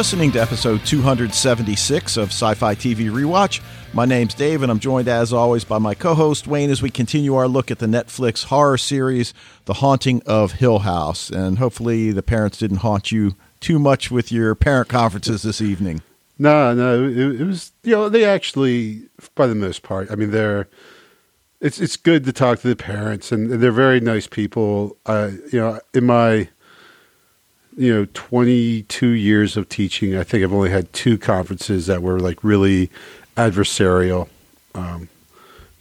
Listening to episode 276 of Sci Fi TV Rewatch. My name's Dave, and I'm joined as always by my co host Wayne as we continue our look at the Netflix horror series, The Haunting of Hill House. And hopefully, the parents didn't haunt you too much with your parent conferences this evening. No, no, it, it was, you know, they actually, by the most part, I mean, they're, it's it's good to talk to the parents, and they're very nice people. Uh, you know, in my you know 22 years of teaching, I think I've only had two conferences that were like really adversarial. Um,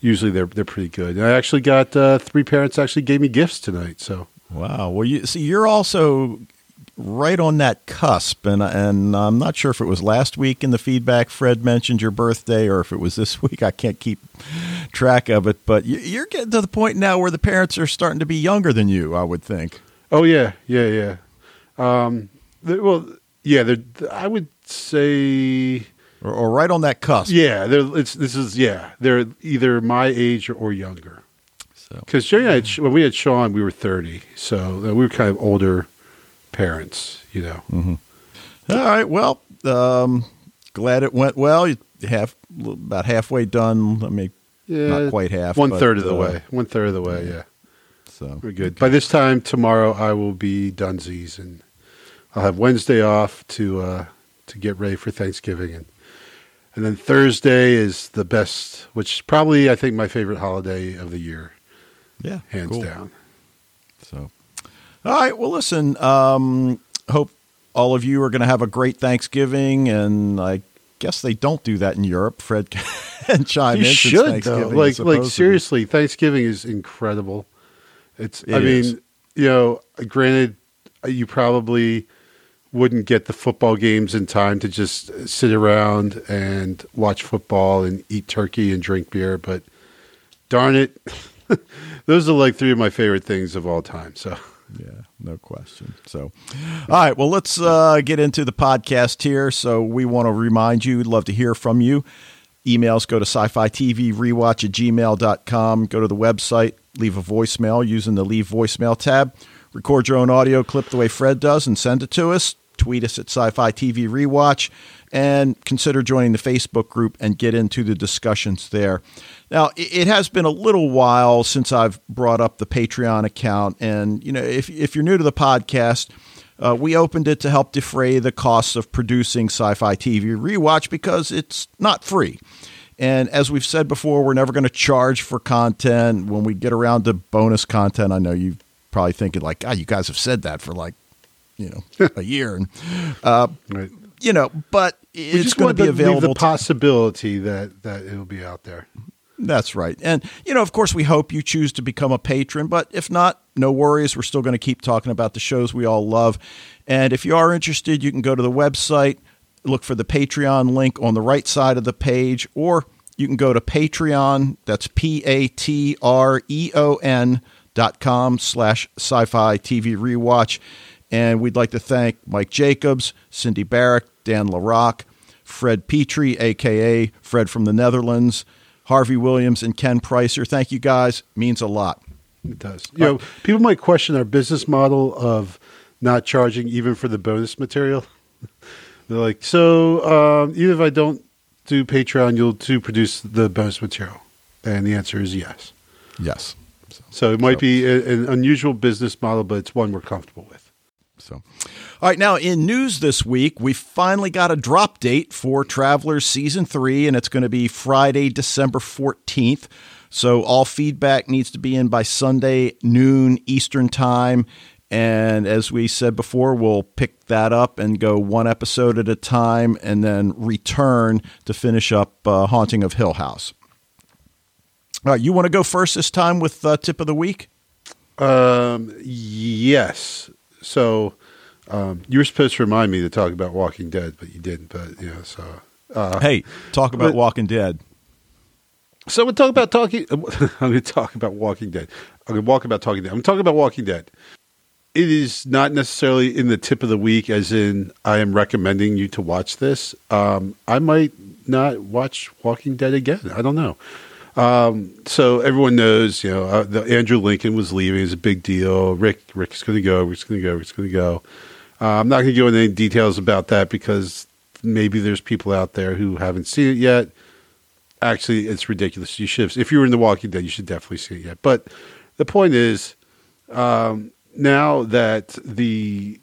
usually they're they're pretty good. And I actually got uh, three parents actually gave me gifts tonight. So wow. Well, you see, you're also right on that cusp, and and I'm not sure if it was last week in the feedback Fred mentioned your birthday, or if it was this week. I can't keep track of it, but you're getting to the point now where the parents are starting to be younger than you. I would think. Oh yeah, yeah, yeah. Um, well, yeah. I would say. Or, or, right on that cusp. Yeah, it's this is yeah. They're either my age or, or younger. So because Jerry when we had Sean, we were thirty, so we were kind of older parents, you know. Mm-hmm. All right. Well, um, glad it went well. You have about halfway done. I mean, not quite half. One but, third of the uh, way. One third of the way. Yeah. So we're good. By this time tomorrow, I will be Dunsies, and I'll have Wednesday off to uh, to get ready for Thanksgiving, and and then Thursday is the best, which probably I think my favorite holiday of the year. Yeah, hands cool. down. So all right. Well, listen. Um, hope all of you are going to have a great Thanksgiving, and I guess they don't do that in Europe. Fred and chime you in. should though. Like, like seriously, Thanksgiving is incredible. It's. It I is. mean, you know, granted, you probably wouldn't get the football games in time to just sit around and watch football and eat turkey and drink beer, but darn it, those are like three of my favorite things of all time. So. Yeah, no question. So, all right, well, let's uh, get into the podcast here. So, we want to remind you, we'd love to hear from you. Emails go to sci fi TV rewatch at gmail.com. Go to the website, leave a voicemail using the leave voicemail tab. Record your own audio clip the way Fred does and send it to us. Tweet us at sci fi TV rewatch and consider joining the Facebook group and get into the discussions there. Now, it has been a little while since I've brought up the Patreon account, and you know, if if you're new to the podcast, uh, we opened it to help defray the costs of producing Sci-Fi TV Rewatch because it's not free. And as we've said before, we're never going to charge for content. When we get around to bonus content, I know you probably thinking like, "God, you guys have said that for like, you know, a year." And uh, right. you know, but it's going to be available. the possibility that that it'll be out there. That's right. And, you know, of course, we hope you choose to become a patron, but if not, no worries. We're still going to keep talking about the shows we all love. And if you are interested, you can go to the website, look for the Patreon link on the right side of the page, or you can go to Patreon, that's P A T R E O N dot com slash sci fi TV rewatch. And we'd like to thank Mike Jacobs, Cindy Barrick, Dan LaRock, Fred Petrie, aka Fred from the Netherlands. Harvey Williams and Ken Pricer. Thank you guys. Means a lot. It does. You know, people might question our business model of not charging even for the bonus material. They're like, so um, even if I don't do Patreon, you'll to produce the bonus material, and the answer is yes. Yes. So, so it might so. be a, an unusual business model, but it's one we're comfortable with. So, all right, now in news this week, we finally got a drop date for Travelers season three, and it's going to be Friday, December 14th. So, all feedback needs to be in by Sunday, noon Eastern Time. And as we said before, we'll pick that up and go one episode at a time and then return to finish up uh, Haunting of Hill House. All right, you want to go first this time with uh, tip of the week? Um, yes. So um, you were supposed to remind me to talk about Walking Dead, but you didn't. But you know, so uh, hey, talk about but, Walking Dead. So we'll talk about talking. I'm going to talk about Walking Dead. I'm going to walk about Talking Dead. I'm talking about Walking Dead. It is not necessarily in the tip of the week, as in I am recommending you to watch this. Um, I might not watch Walking Dead again. I don't know. Um, so everyone knows, you know, uh, the, Andrew Lincoln was leaving. It's a big deal. Rick, Rick's going to go. Rick's going to go. Rick's going to go. Uh, I'm not going to go into any details about that because maybe there's people out there who haven't seen it yet. Actually, it's ridiculous. You should, if you were in The Walking Dead, you should definitely see it yet. But the point is, um, now that the,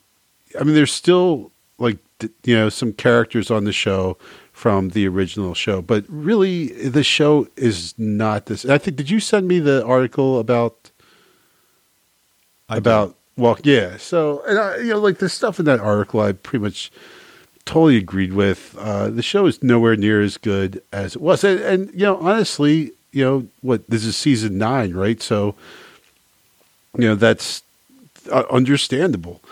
I mean, there's still like you know some characters on the show from the original show, but really the show is not this. I think did you send me the article about I about well, yeah. So and I, you know, like the stuff in that article, I pretty much totally agreed with. Uh, the show is nowhere near as good as it was, and, and you know, honestly, you know, what this is season nine, right? So you know that's uh, understandable,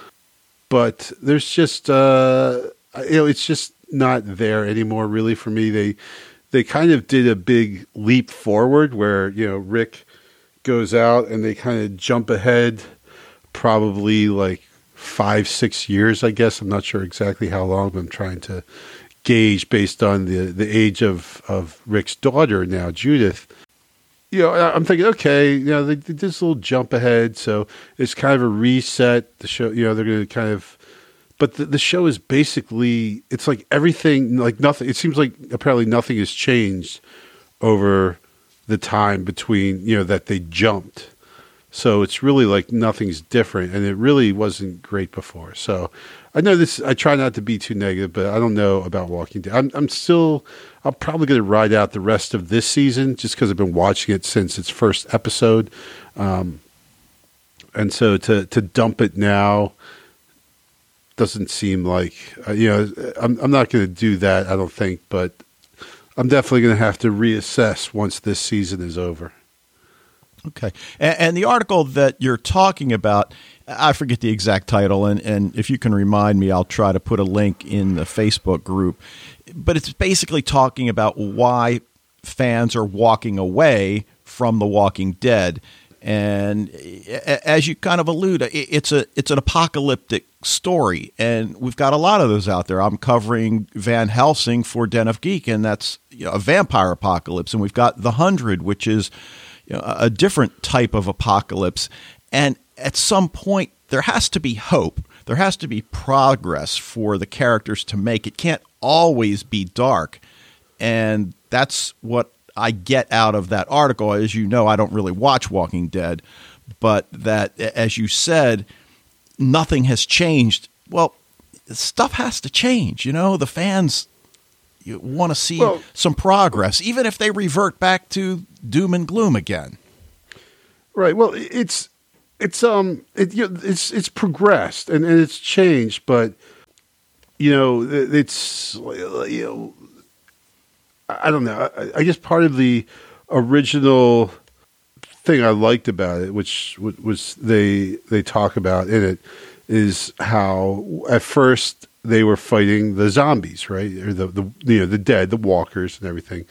but there's just uh, you know, it's just not there anymore, really, for me. They they kind of did a big leap forward where you know Rick goes out and they kind of jump ahead probably like five, six years, I guess. I'm not sure exactly how long, but I'm trying to gauge based on the, the age of, of Rick's daughter now, Judith. You know, I'm thinking, okay, you know, they did this little jump ahead, so it's kind of a reset. The show, you know, they're going to kind of, but the, the show is basically, it's like everything, like nothing. It seems like apparently nothing has changed over the time between, you know, that they jumped so it's really like nothing's different, and it really wasn't great before. So I know this. I try not to be too negative, but I don't know about Walking Dead. I'm, I'm still. I'm probably going to ride out the rest of this season just because I've been watching it since its first episode, um, and so to to dump it now doesn't seem like uh, you know. I'm I'm not going to do that. I don't think, but I'm definitely going to have to reassess once this season is over. Okay. And, and, the article that you're talking about, I forget the exact title, and, and if you can remind me, I'll try to put a link in the Facebook group. But it's basically talking about why fans are walking away from The Walking Dead. And as you kind of allude, it's a it's an apocalyptic story, and we've got a lot of those out there. I'm covering Van Helsing for Den of Geek, and that's you know, a vampire apocalypse, and we've got The Hundred, which is you know, a different type of apocalypse. And at some point, there has to be hope. There has to be progress for the characters to make. It can't always be dark. And that's what I get out of that article. As you know, I don't really watch Walking Dead, but that, as you said, nothing has changed. Well, stuff has to change. You know, the fans you want to see well, some progress, even if they revert back to doom and gloom again. Right. Well, it's it's um it, you know, it's it's progressed and, and it's changed, but you know it's you know I don't know. I, I guess part of the original thing I liked about it, which was they they talk about in it, is how at first they were fighting the zombies, right, or the the you know the dead, the walkers, and everything.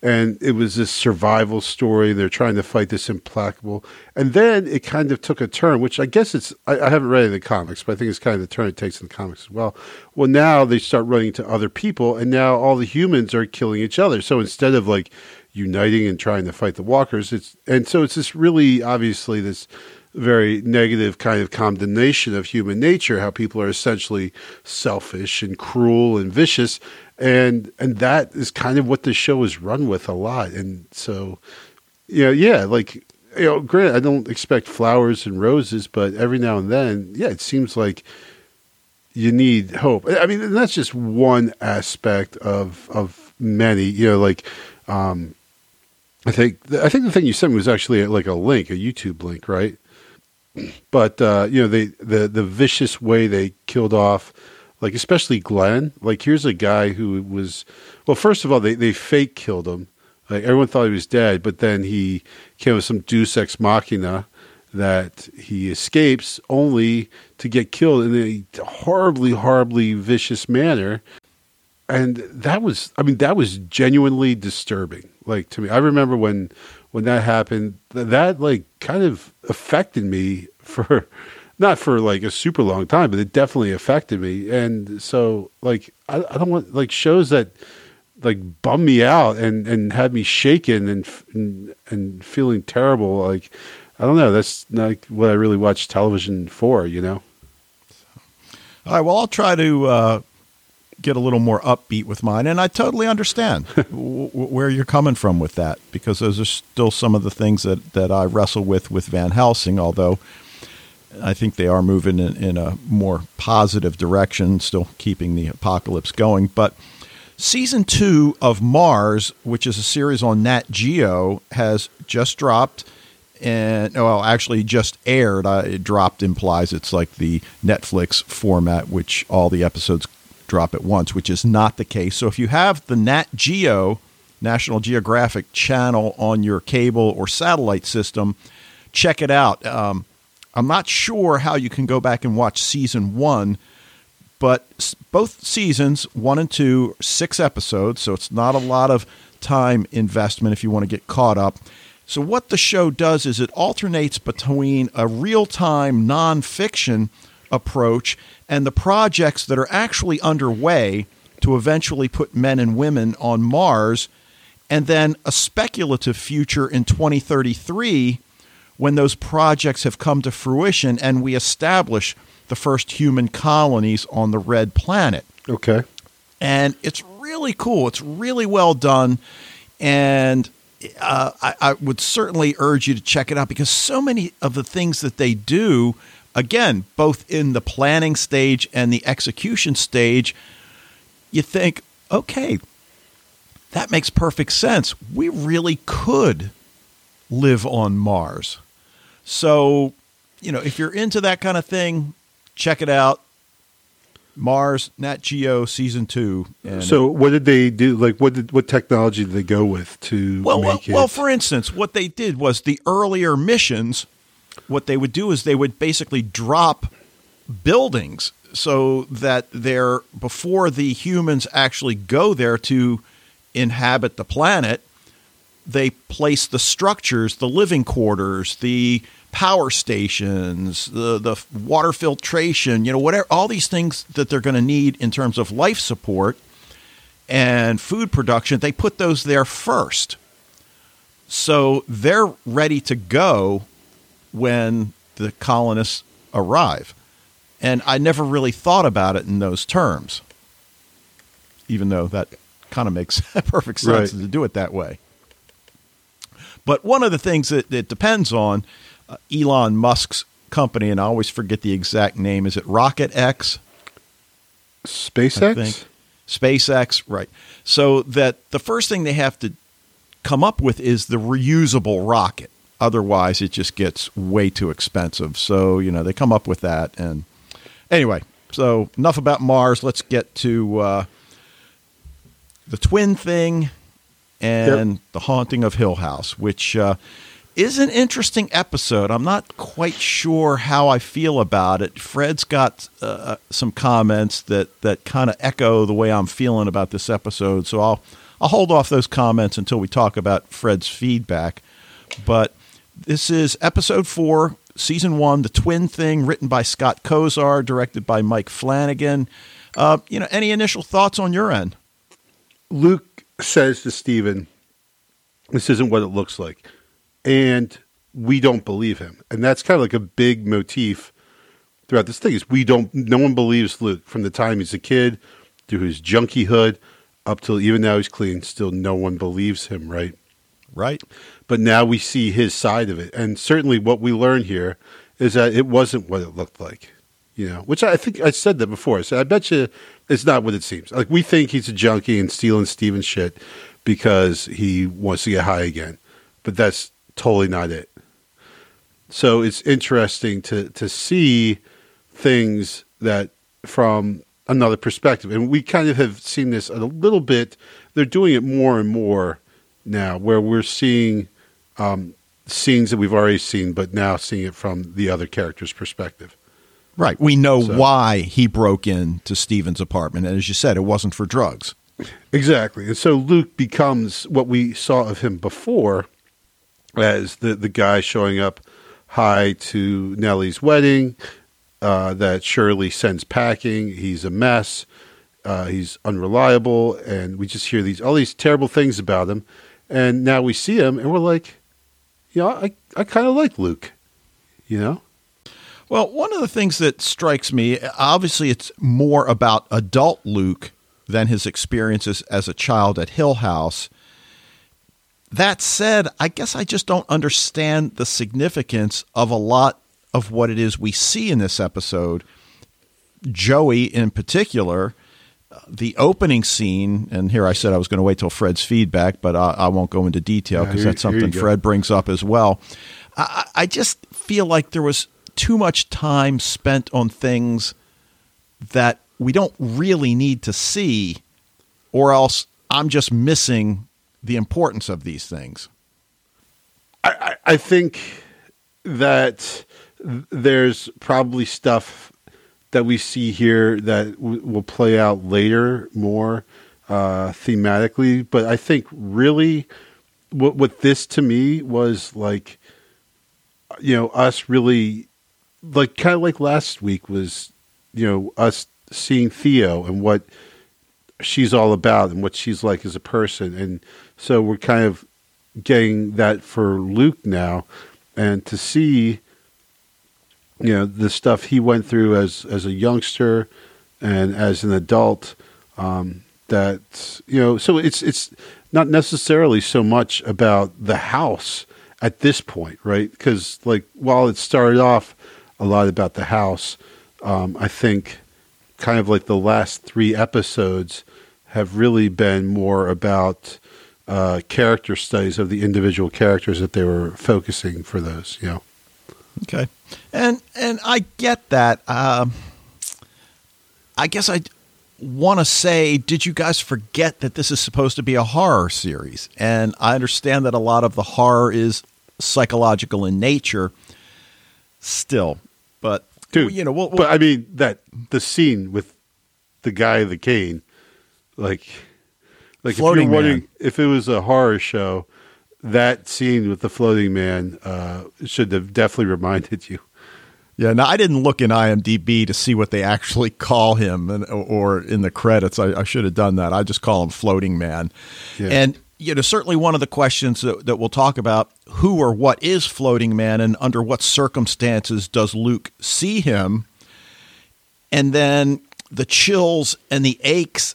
And it was this survival story. They're trying to fight this implacable, and then it kind of took a turn, which I guess it's. I, I haven't read in the comics, but I think it's kind of the turn it takes in the comics as well. Well, now they start running to other people, and now all the humans are killing each other. So instead of like uniting and trying to fight the walkers, it's and so it's this really obviously this very negative kind of condemnation of human nature, how people are essentially selfish and cruel and vicious, and and that is kind of what the show is run with a lot. And so, know, yeah, like you know, granted, I don't expect flowers and roses, but every now and then, yeah, it seems like you need hope. I mean, that's just one aspect of of many. You know, like. Um, I think I think the thing you sent me was actually like a link, a YouTube link, right? But uh, you know, they the the vicious way they killed off, like especially Glenn. Like here's a guy who was well. First of all, they they fake killed him. Like everyone thought he was dead, but then he came with some Deus ex machina that he escapes only to get killed in a horribly, horribly vicious manner. And that was, I mean, that was genuinely disturbing. Like to me, I remember when when that happened, that like kind of affected me for not for like a super long time, but it definitely affected me. And so like I, I don't want like shows that like bum me out and and had me shaken and and, and feeling terrible. Like I don't know. That's not what I really watch television for. You know. All right. Well, I'll try to uh, get a little more upbeat with mine, and I totally understand w- where you're coming from with that because those are still some of the things that that I wrestle with with Van Helsing. Although I think they are moving in, in a more positive direction, still keeping the apocalypse going, but. Season two of Mars, which is a series on Nat Geo, has just dropped and well, actually just aired. Uh, it dropped implies it's like the Netflix format, which all the episodes drop at once, which is not the case. So if you have the Nat Geo, National Geographic channel on your cable or satellite system, check it out. Um, I'm not sure how you can go back and watch season one but both seasons, one and two, six episodes, so it's not a lot of time investment if you want to get caught up. So, what the show does is it alternates between a real time nonfiction approach and the projects that are actually underway to eventually put men and women on Mars, and then a speculative future in 2033 when those projects have come to fruition and we establish the first human colonies on the red planet. Okay. And it's really cool. It's really well done. And uh, I, I, would certainly urge you to check it out because so many of the things that they do, again, both in the planning stage and the execution stage, you think, okay, that makes perfect sense. We really could live on Mars. So, you know, if you're into that kind of thing, check it out. Mars Nat Geo season two. so, what did they do? Like, what did what technology did they go with to well, make well, it? Well, for instance, what they did was the earlier missions. What they would do is they would basically drop buildings so that they're before the humans actually go there to inhabit the planet. They place the structures, the living quarters, the power stations, the the water filtration, you know, whatever all these things that they're going to need in terms of life support and food production, they put those there first. So they're ready to go when the colonists arrive. And I never really thought about it in those terms, even though that kind of makes perfect sense right. to do it that way. But one of the things that it depends on uh, Elon Musk's company, and I always forget the exact name. Is it Rocket X? SpaceX? SpaceX, right. So that the first thing they have to come up with is the reusable rocket. Otherwise, it just gets way too expensive. So, you know, they come up with that. And anyway, so enough about Mars. Let's get to uh, the twin thing and yep. the haunting of Hill House, which uh, is an interesting episode. I'm not quite sure how I feel about it. Fred's got uh, uh some comments that that kind of echo the way I'm feeling about this episode, so I'll I'll hold off those comments until we talk about Fred's feedback. But this is episode four, season one, the twin thing, written by Scott Kosar, directed by Mike Flanagan. Uh, you know, any initial thoughts on your end? Luke says to Steven, "This isn't what it looks like." and we don't believe him. And that's kind of like a big motif throughout this thing is we don't no one believes Luke from the time he's a kid through his junkiehood up till even now he's clean, still no one believes him, right? Right. But now we see his side of it. And certainly what we learn here is that it wasn't what it looked like. You know, which I think I said that before. Said I bet you it's not what it seems. Like we think he's a junkie and stealing Steven shit because he wants to get high again. But that's totally not it. So it's interesting to to see things that from another perspective, and we kind of have seen this a little bit. They're doing it more and more now, where we're seeing um, scenes that we've already seen, but now seeing it from the other character's perspective. Right. We know so. why he broke into Steven's apartment, and as you said, it wasn't for drugs. Exactly. And so Luke becomes what we saw of him before as the the guy showing up high to Nellie's wedding. Uh, that Shirley sends packing. He's a mess. Uh, he's unreliable, and we just hear these all these terrible things about him. And now we see him, and we're like, you know, I I kind of like Luke, you know. Well, one of the things that strikes me, obviously, it's more about adult Luke than his experiences as a child at Hill House. That said, I guess I just don't understand the significance of a lot of what it is we see in this episode. Joey, in particular, the opening scene, and here I said I was going to wait till Fred's feedback, but I, I won't go into detail because Yeah, that's something. Fred brings up as well. I, I just feel like there was too much time spent on things that we don't really need to see, or else I'm just missing the importance of these things. I I think that there's probably stuff that we see here that w- will play out later more uh, thematically. But I think really what, what this to me was like, you know, us really like kind of like last week was, you know, us seeing Theo and what she's all about and what she's like as a person. And so we're kind of getting that for Luke now and to see you know the stuff he went through as as a youngster and as an adult um that you know so it's it's not necessarily so much about the house at this point right because like while it started off a lot about the house um i think kind of like the last three episodes have really been more about uh, character studies of the individual characters that they were focusing for those. You know, Okay, and and I get that. Um, I guess I want to say, did you guys forget that this is supposed to be a horror series? And I understand that a lot of the horror is psychological in nature, still, but dude. you know, we'll, but I mean that the scene with the guy the cane, like, like if you're wondering man. if it was a horror show, that scene with the floating man uh, should have definitely reminded you. Yeah, now I didn't look in IMDb to see what they actually call him, and, or in the credits. I, I should have done that. I just call him Floating Man. Yeah. And you know, certainly one of the questions that, that we'll talk about: who or what is Floating Man, and under what circumstances does Luke see him? And then the chills and the aches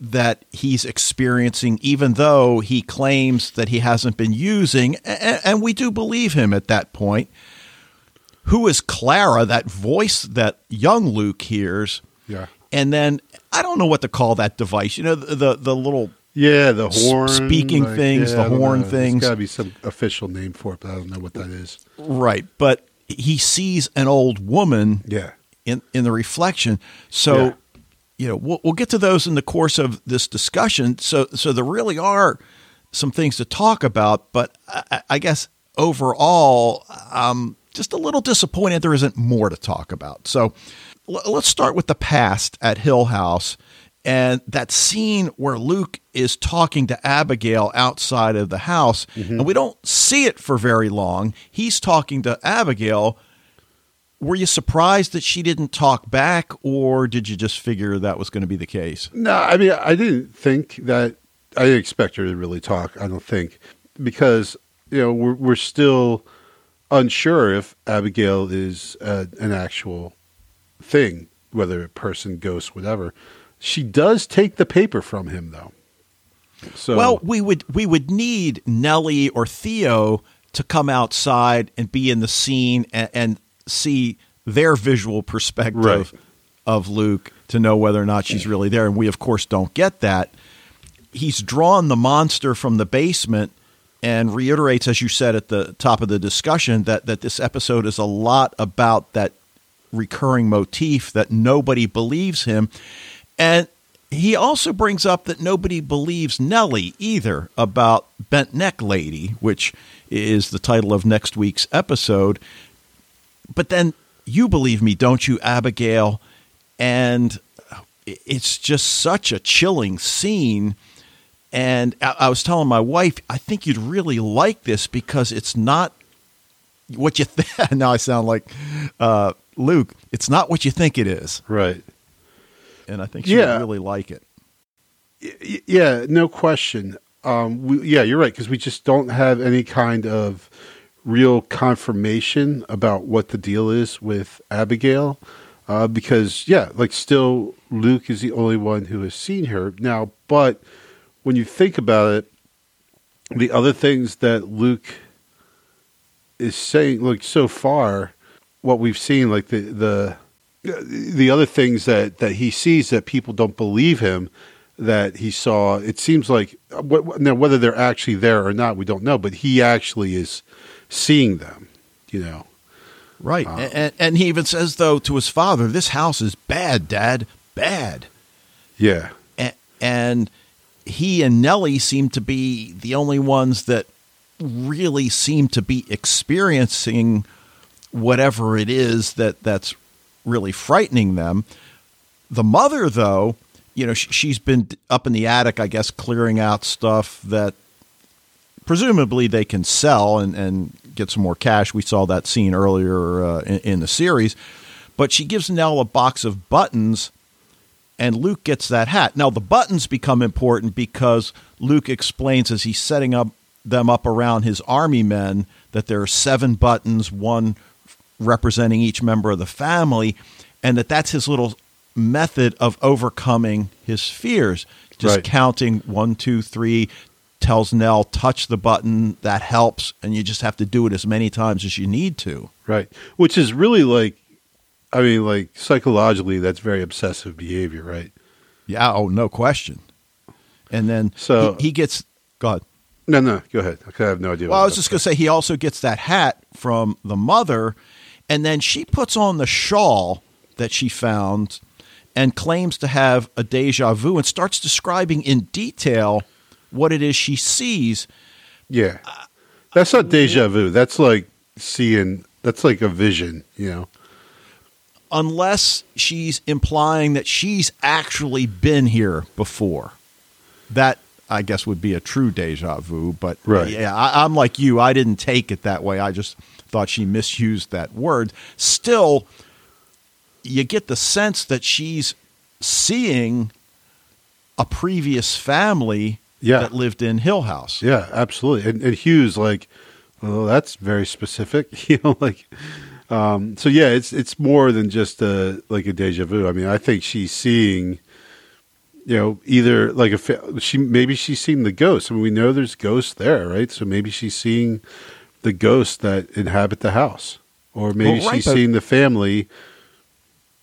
that he's experiencing, even though he claims that he hasn't been using, and, we do believe him at that point who is Clara, that voice that young Luke hears. Yeah. And then I don't know what to call that device. You know, the the, the little Yeah, the horn, speaking things, the horn know. things. There's got to be some official name for it, but I don't know what that is. right, but he sees an old woman Yeah, in in the reflection. So, Yeah. You know, we'll we'll get to those in the course of this discussion. So so there really are some things to talk about, but I, I guess overall, um, just a little disappointed there isn't more to talk about. So l- let's start with the past at Hill House and that scene where Luke is talking to Abigail outside of the house, and we don't see it for very long. He's talking to Abigail. Were you surprised that she didn't talk back, or did you just figure that was going to be the case? No, I mean, I didn't think that. I didn't expect her to really talk. I don't think because you know we're we're still unsure if Abigail is uh, an actual thing, whether a person, ghost, whatever. She does take the paper from him, though. So Well, we would we would need Nellie or Theo to come outside and be in the scene and, and see their visual perspective Right. of Luke to know whether or not she's really there. And we, of course, don't get that. He's drawn the monster from the basement and reiterates, as you said at the top of the discussion, that that this episode is a lot about that recurring motif that nobody believes him. And he also brings up that nobody believes Nellie either about Bent Neck Lady, which is the title of next week's episode. But then you believe me, don't you, Abigail? And it's just such a chilling scene. And I, I was telling my wife, I think you'd really like this because it's not what you think. now I sound like uh, Luke. It's not what you think it is. right. And I think she Yeah. would really like it. Y- Yeah, no question. Um, we, yeah, you're right because we just don't have any kind of real confirmation about what the deal is with Abigail. Uh, because yeah, like still Luke is the only one who has seen her now. But when you think about it, the other things that Luke is saying, like so far, what we've seen, like the the the other things that that he sees that people don't believe him that he saw. It seems like now whether they're actually there or not, we don't know. But he actually is seeing them. You know. Right. Um, and, and he even says, though, to his father, this house is bad, Dad. Bad. Yeah. And, and he and Nellie seem to be the only ones that really seem to be experiencing whatever it is that that's really frightening them. The mother, though, you know, she's been up in the attic, I guess, clearing out stuff that presumably they can sell and, and get some more cash. We saw that scene earlier uh, in, in, the series. But she gives Nell a box of buttons, and Luke gets that hat. Now, the buttons become important because Luke explains as he's setting up them up around his army men that there are seven buttons, one representing each member of the family, and that that's his little method of overcoming his fears. Just right. counting one, two, three, tells Nell, touch the button, that helps, and you just have to do it as many times as you need to. Right. Which is really like, I mean, like psychologically, that's very obsessive behavior, right? Yeah. Oh, no question. And then so he, he gets, God. No, no, go ahead. I have no idea. Well, I was just going to say he also gets that hat from the mother, and then she puts on the shawl that she found and claims to have a deja vu and starts describing in detail what it is she sees. Yeah. That's not deja vu. That's like seeing, that's like a vision, you know. Unless she's implying that she's actually been here before. That, I guess, would be a true deja vu. But right. yeah, I, I'm like you. I didn't take it that way. I just thought she misused that word. Still, you get the sense that she's seeing a previous family yeah. that lived in Hill House. Yeah, absolutely. And, and Hugh's, like, well, that's very specific. you know, like, um, so yeah, it's it's more than just a like a deja vu. I mean, I think she's seeing, you know, either like a fa- she maybe she's seeing the ghosts. I mean, we know there's ghosts there, right? So maybe she's seeing the ghosts that inhabit the house, or maybe well, right, she's seeing the family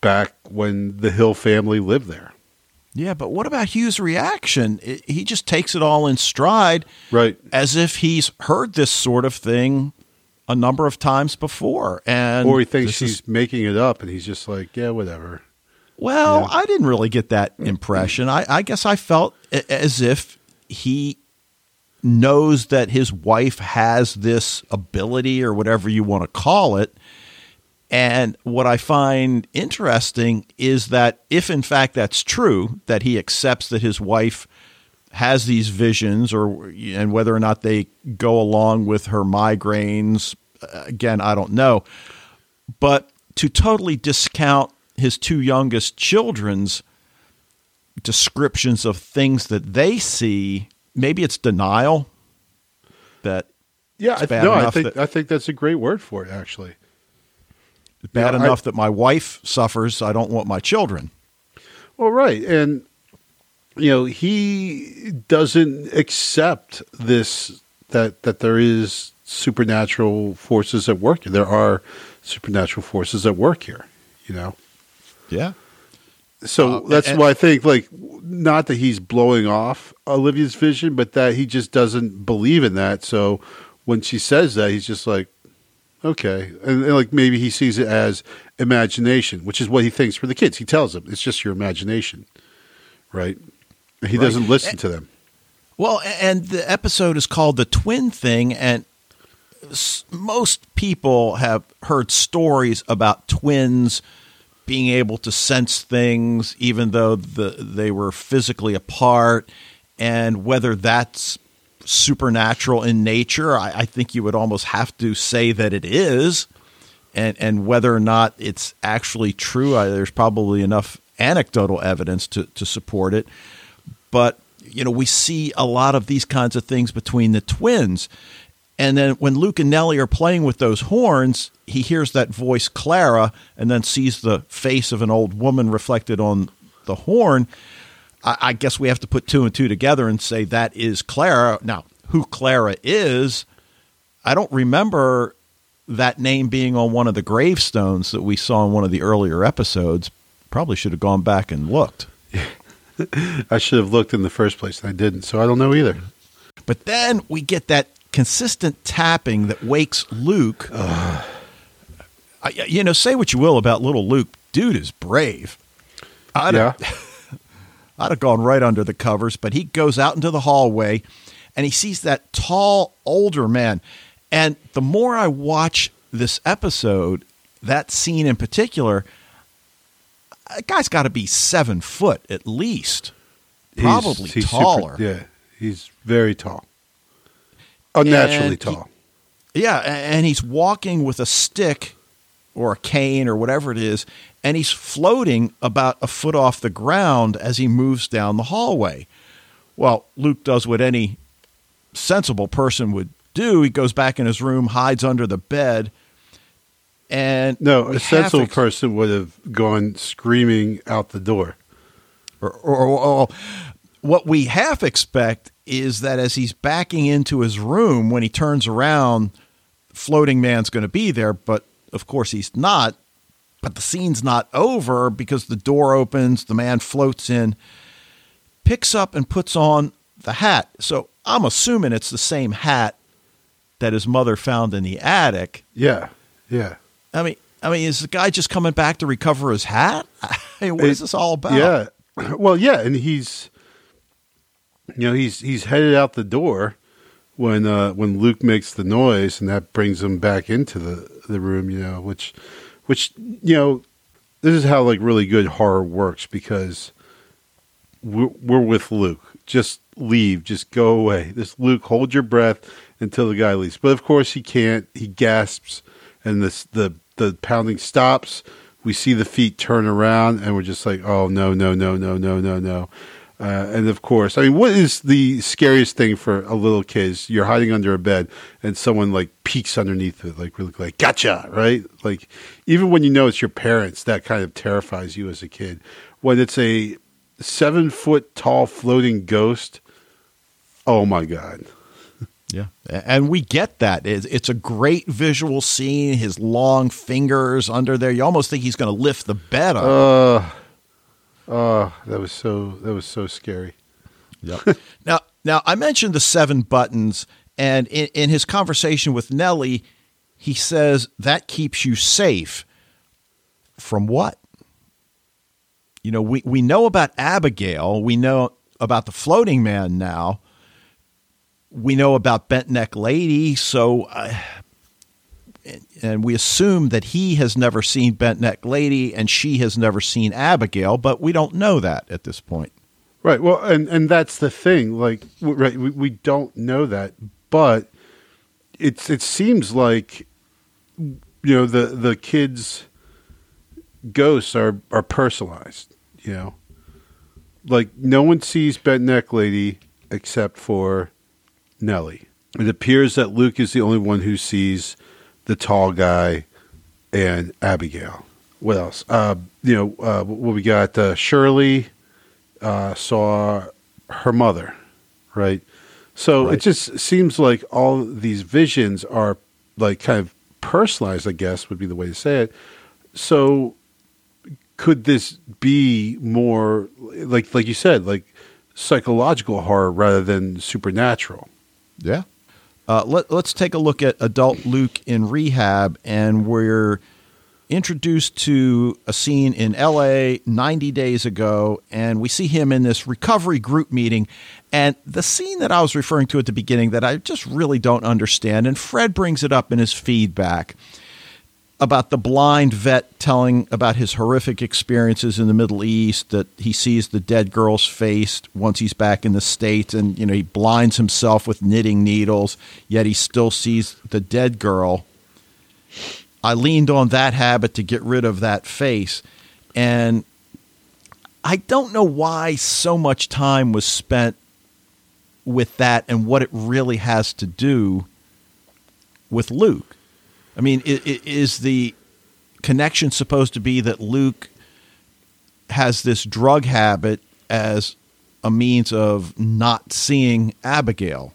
back when the Hill family lived there. Yeah, but what about Hugh's reaction? It, he just takes it all in stride, right? As if he's heard this sort of thing a number of times before, and or he thinks she's is, making it up, and he's just like, yeah, whatever. Well, yeah. I didn't really get that impression. I, I guess I felt as if he knows that his wife has this ability, or whatever you want to call it, and what I find interesting is that if in fact that's true, that he accepts that his wife has these visions or and whether or not they go along with her migraines uh, again I don't know. But to totally discount his two youngest children's descriptions of things that they see maybe it's denial that yeah no I think that, I think that's a great word for it actually bad yeah, enough I, that my wife suffers. I don't want my children. Well, right, and you know he doesn't accept this that that there is supernatural forces at work. There are supernatural forces at work here. You know. Yeah. So uh, that's and, why I think like not that he's blowing off Olivia's vision, but that he just doesn't believe in that. So when she says that, he's just like, Okay, and, and, like maybe he sees it as imagination, which is what he thinks for the kids. He tells them it's just your imagination, right? He right. doesn't listen and, to them. Well, and the episode is called "The Twin Thing," and most people have heard stories about twins being able to sense things, even though the, they were physically apart, and whether that's supernatural in nature. I, I, think you would almost have to say that it is, and and whether or not it's actually true, I, there's probably enough anecdotal evidence to to support it. But you know, we see a lot of these kinds of things between the twins, And then when Luke and Nellie are playing with those horns, he hears that voice Clara and then sees the face of an old woman reflected on the horn. I, I guess we have to put two and two together and say that is Clara. Now, who Clara is, I don't remember that name being on one of the gravestones that we saw in one of the earlier episodes. Probably should have gone back and looked. I should have looked in the first place, and I didn't, so I don't know either. But then we get that consistent tapping that wakes Luke. I, you know, say what you will about little Luke, dude is brave. I'd yeah. I'd have gone right under the covers, but he goes out into the hallway and he sees that tall older man. And the more I watch this episode, that scene in particular, a guy's got to be seven foot at least, probably He's- he's super- taller. yeah, he's very tall, unnaturally And he- tall. Yeah, and he's walking with a stick or a cane or whatever it is, and he's floating about a foot off the ground as he moves down the hallway. Well, Luke does what any sensible person would do. He goes back in his room, hides under the bed, and no, a sensible ex- person would have gone screaming out the door. or, or, or- or what we half expect is that as he's backing into his room, when he turns around, floating man's going to be there. But of course, he's not. But the scene's not over because the door opens, the man floats in, picks up and puts on the hat. So I'm assuming it's the same hat that his mother found in the attic. Yeah, yeah. I mean, I mean, is the guy just coming back to recover his hat? I mean, what is It- this all about? Yeah. Well, yeah, and he's you know, he's he's headed out the door when uh when Luke makes the noise and that brings him back into the the room, you know, which which you know, this is how like really good horror works because we're, we're with Luke. Just leave, just go away. This Luke, hold your breath until the guy leaves. But of course he can't. He gasps and this the the pounding stops. We see the feet turn around, and we're just like, "Oh no, no, no, no, no, no, no!" Uh, and of course, I mean, what is the scariest thing for a little kid? Is you're hiding under a bed, and someone like peeks underneath it, like really like, "Gotcha!" Right? Like, even when you know it's your parents, that kind of terrifies you as a kid. When it's a seven foot tall floating ghost, oh my god! Yeah, and we get that. It's it's a great visual scene. His long fingers under there. You almost think he's going to lift the bed up. Uh, uh, that was so that was so scary. Yep. now, now I mentioned the seven buttons, and in, in his conversation with Nellie, he says that keeps you safe from what? You know, we we know about Abigail. We know about the floating man now. We know about Bent Neck Lady. So, uh, and- we assume that he has never seen Bent Neck Lady, and she has never seen Abigail. But we don't know that at this point. Right. Well, and and that's the thing. Like, right, we, we don't know that, but it's it seems like you know the the kids' ghosts are are personalized. You know, like no one sees Bent Neck Lady except for Nellie. It appears that Luke is the only one who sees the tall guy and Abigail. What else? Uh, you know, uh, what we got? Uh, Shirley uh, saw her mother, right? So Right. it just seems like all these visions are like kind of personalized, I guess would be the way to say it. So could this be more like like you said, like psychological horror rather than supernatural? Yeah. Uh, let, let's take a look at adult Luke in rehab, and we're introduced to a scene in LA 90 days ago, and we see him in this recovery group meeting. And the scene that I was referring to at the beginning that I just really don't understand, and Fred brings it up in his feedback about the blind vet telling about his horrific experiences in the Middle East that he sees the dead girl's face once he's back in the states and you know he blinds himself with knitting needles yet he still sees the dead girl I leaned on that habit to get rid of that face and I don't know why so much time was spent with that and what it really has to do with Luke? I mean, is the connection supposed to be that Luke has this drug habit as a means of not seeing Abigail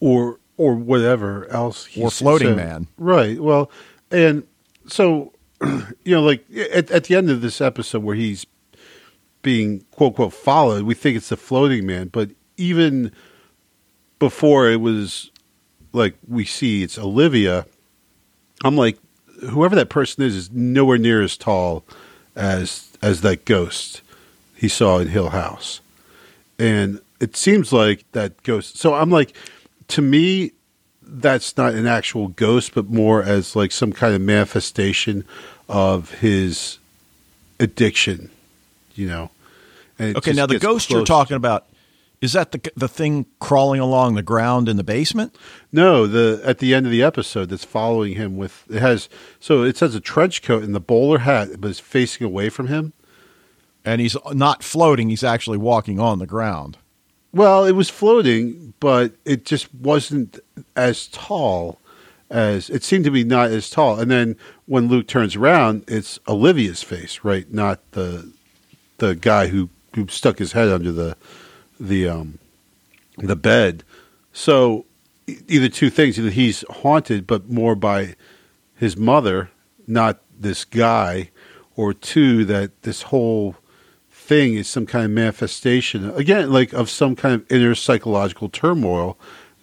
or or whatever else Or floating said. man. right well and so you know like at, at the end of this episode where he's being quote quote followed we think it's the floating man but even before it was like we see it's olivia. I'm like whoever that person is is nowhere near as tall as as that ghost he saw in hill house. And it seems like that ghost so i'm like to me that's not an actual ghost but more as like some kind of manifestation of his addiction you know? And Okay, now the ghost you're talking about is that the the thing crawling along the ground in the basement? no the at the end of the episode that's following him with it has so it says a trench coat and the bowler hat but it's facing away from him And he's not floating; he's actually walking on the ground. Well, it was floating, but it just wasn't as tall as it seemed to be not as tall. And then when Luke turns around, it's Olivia's face, right? Not the the guy who, who stuck his head under the the um the bed. So either two things, either he's haunted but more by his mother, not this guy, or two that this whole thing is some kind of manifestation again like of some kind of inner psychological turmoil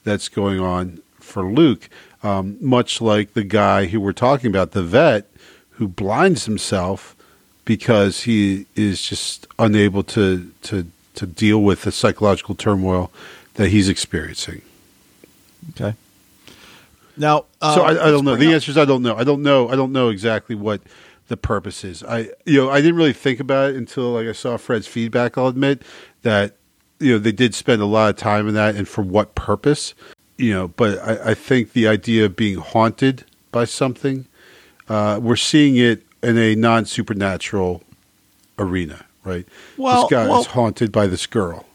that's going on for luke um, much like the guy who we're talking about the vet who blinds himself because he is just unable to to to deal with the psychological turmoil that he's experiencing Okay. Now, uh, so I, I don't know. The up- answer is I don't know. I don't know. I don't know exactly what the purpose is. I you know I didn't really think about it until like I saw Fred's feedback. I'll admit that you know they did spend a lot of time in that and for what purpose. You know, but I, I think the idea of being haunted by something, uh, we're seeing it in a non supernatural arena, right? Well- this guy well- is haunted by this girl.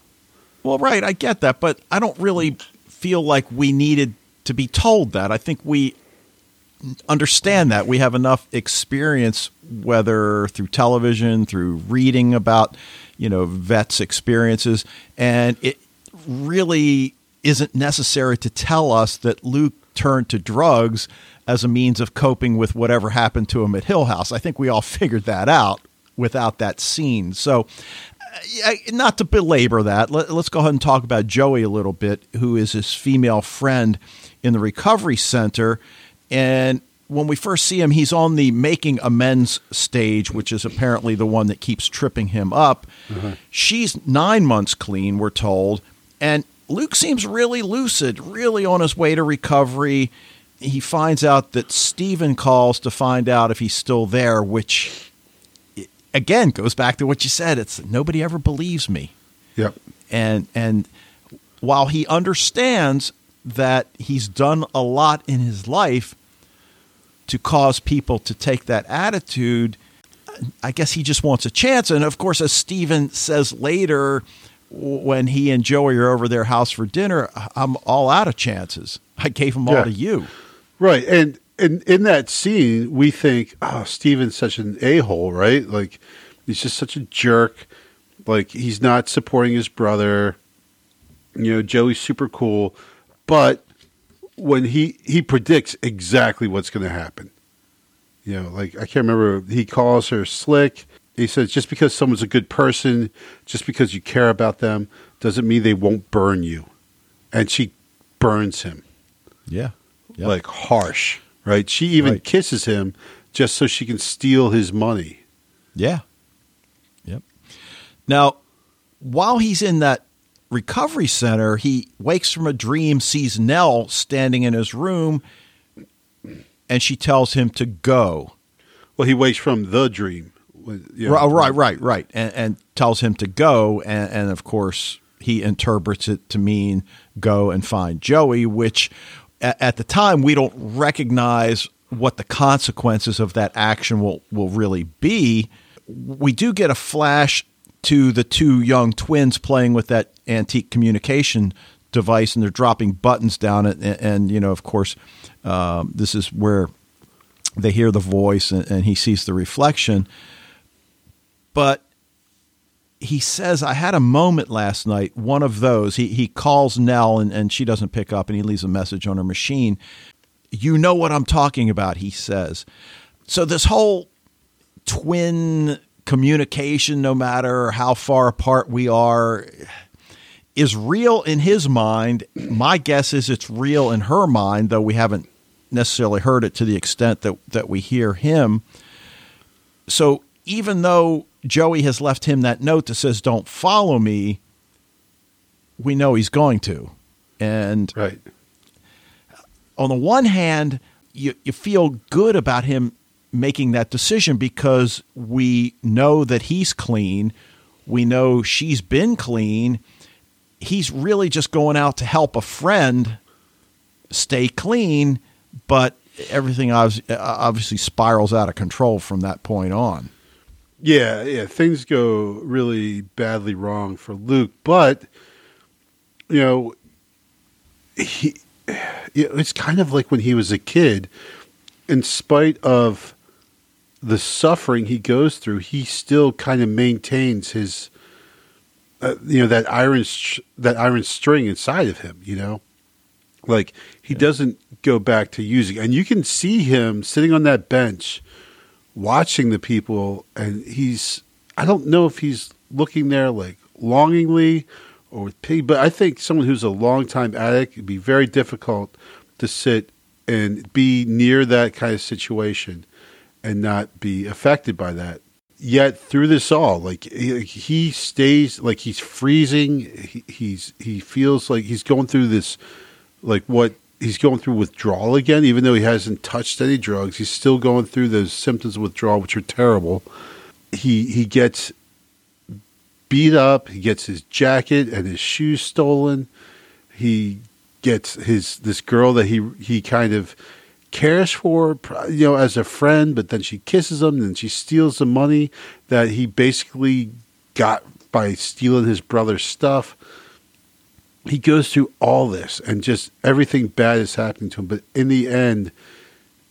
Well, right, I get that, but I don't really feel like we needed to be told that. I think we understand that. We have enough experience, whether through television, through reading about, you know, vets' experiences, and it really isn't necessary to tell us that Luke turned to drugs as a means of coping with whatever happened to him at Hill House. I think we all figured that out without that scene. So, uh, not to belabor that, let, us go ahead and talk about Joey a little bit, who is his female friend in the recovery center. And when we first see him, he's on the making amends stage, which is apparently the one that keeps tripping him up. Uh-huh. She's nine months clean, we're told. And Luke seems really lucid, really on his way to recovery. He finds out that Steven calls to find out if he's still there, which again goes back to what you said. It's nobody ever believes me. Yep. And and while he understands that he's done a lot in his life to cause people to take that attitude, I guess he just wants a chance. And of course, as Steven says later, when he and Joey are over their house for dinner, I'm all out of chances. I gave them all to you. Right. And and in that scene, we think, oh, Steven's such an a hole, right? Like he's just such a jerk. Like he's not supporting his brother. You know, Joey's super cool, but when he he predicts exactly what's going to happen. You know, like I can't remember. He calls her slick. He says just because someone's a good person, just because you care about them, doesn't mean they won't burn you. And she burns him Yeah. Yep. like harsh, right? She even Right. kisses him just so she can steal his money. Yeah. Yep. Now, while he's in that recovery center, he wakes from a dream, sees Nell standing in his room, and she tells him to go. Well, he wakes from the dream. You know, Right, right, right, right. And, and tells him to go. And, and of course, he interprets it to mean go and find Joey, which at the time we don't recognize what the consequences of that action will, will really be. We do get a flash to the two young twins playing with that antique communication device and they're dropping buttons down it. And, and you know, of course, um, this is where they hear the voice and, and he sees the reflection. But he says, I had a moment last night, one of those. He, he calls Nell and, and she doesn't pick up and he leaves a message on her machine. You know what I'm talking about, he says. So, this whole twin communication, no matter how far apart we are, is real in his mind. My guess is it's real in her mind, though we haven't necessarily heard it to the extent that, that we hear him. So even though Joey has left him that note that says, Don't follow me, we know he's going to. And Right. on the one hand, you, you feel good about him making that decision because we know that he's clean. We know she's been clean. He's really just going out to help a friend stay clean, but everything obviously spirals out of control from that point on. Yeah, yeah, things go really badly wrong for Luke, but you know, he it's kind of like when he was a kid. In spite of the suffering he goes through, he still kind of maintains his, uh, you know, that iron that iron string inside of him. You know, like he doesn't go back to using, and you can see him sitting on that bench watching the people and he's I don't know if he's looking there like longingly or with pity, but I think someone who's a longtime addict it'd be very difficult to sit and be near that kind of situation and not be affected by that. Yet through this all, like he, stays like he's freezing. He, he's he feels like he's going through this, like what he's going through withdrawal again, even though he hasn't touched any drugs. He's still going through those symptoms of withdrawal, which are terrible. He he gets beat up. He gets his jacket and his shoes stolen. He gets his this girl that he he kind of cares for, you know, as a friend, but then she kisses him and she steals the money that he basically got by stealing his brother's stuff he goes through all this and just everything bad is happening to him but in the end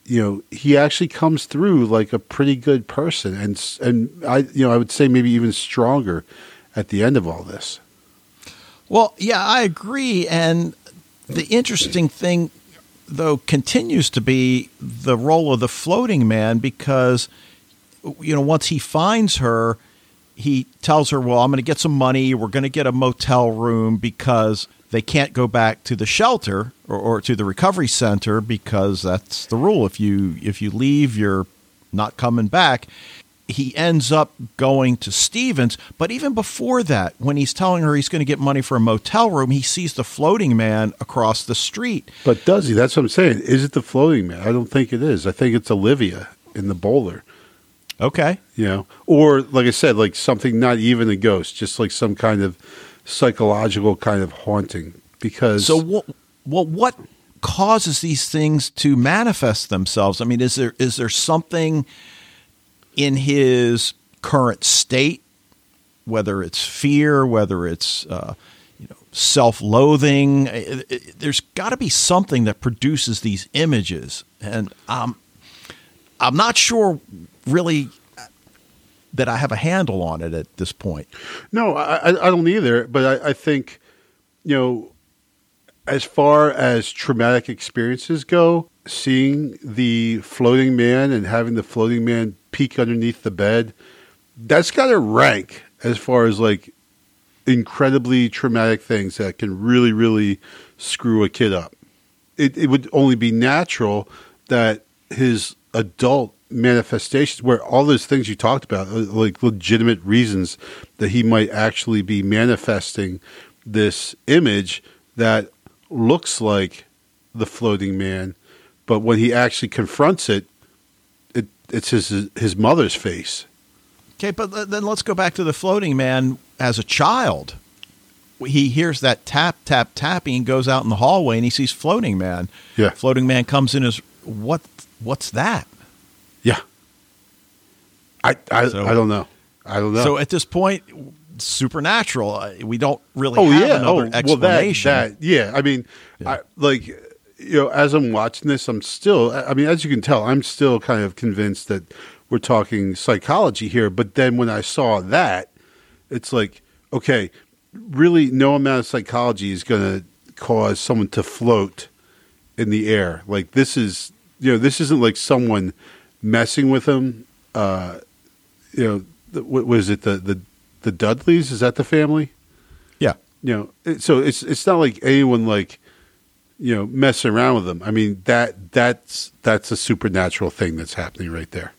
you know he actually comes through like a pretty good person and and i you know i would say maybe even stronger at the end of all this Well, yeah, I agree. And the interesting thing, though, continues to be the role of the floating man because, you know, once he finds her, he tells her, Well, I'm going to get some money. We're going to get a motel room because they can't go back to the shelter or, or to the recovery center because that's the rule. If you if you leave, you're not coming back he ends up going to Stevens. But even before that, when he's telling her he's going to get money for a motel room, he sees the floating man across the street. but does he that's what i'm saying is it the floating man i don't think it is i think it's olivia in the bowler Okay. you know or like i said like something not even a ghost just like some kind of psychological kind of haunting because So what? Well, what causes these things to manifest themselves? I mean, is there is there something in his current state, whether it's fear, whether it's uh, you know self-loathing? It- it- There's got to be something that produces these images, and um, I'm not sure really uh, that I have a handle on it at this point. No, I, I I don't either. But I, I think, you know, as far as traumatic experiences go, seeing the floating man and having the floating man peek underneath the bed, that's got to rank as far as like incredibly traumatic things that can really, really screw a kid up. It, it would only be natural that his adult manifestations, where all those things you talked about, uh, like legitimate reasons that he might actually be manifesting this image that looks like the floating man, but when he actually confronts it, it it's his his mother's face. Okay, but then let's go back to the floating man as a child. He hears that tap, tap, tapping, goes out in the hallway and he sees floating man. Yeah. Floating man comes in as what? What's that? Yeah. I I, So- I don't know. I don't know. So at this point, supernatural. Uh, We don't really Oh have yeah. another Oh well, that that yeah. I mean, I, like you know, as I'm watching this, I'm still. I mean, as you can tell, I'm still kind of convinced that we're talking psychology here. But then when I saw that, it's like, okay, really, no amount of psychology is going to cause someone to float in the air. Like this is, you know, this isn't like someone messing with them. Uh, you know, the, what was it? The the the Dudleys is that the family? yeah. you know it- so it's it's not like anyone like you know messing around with them i mean that that's that's a supernatural thing that's happening right there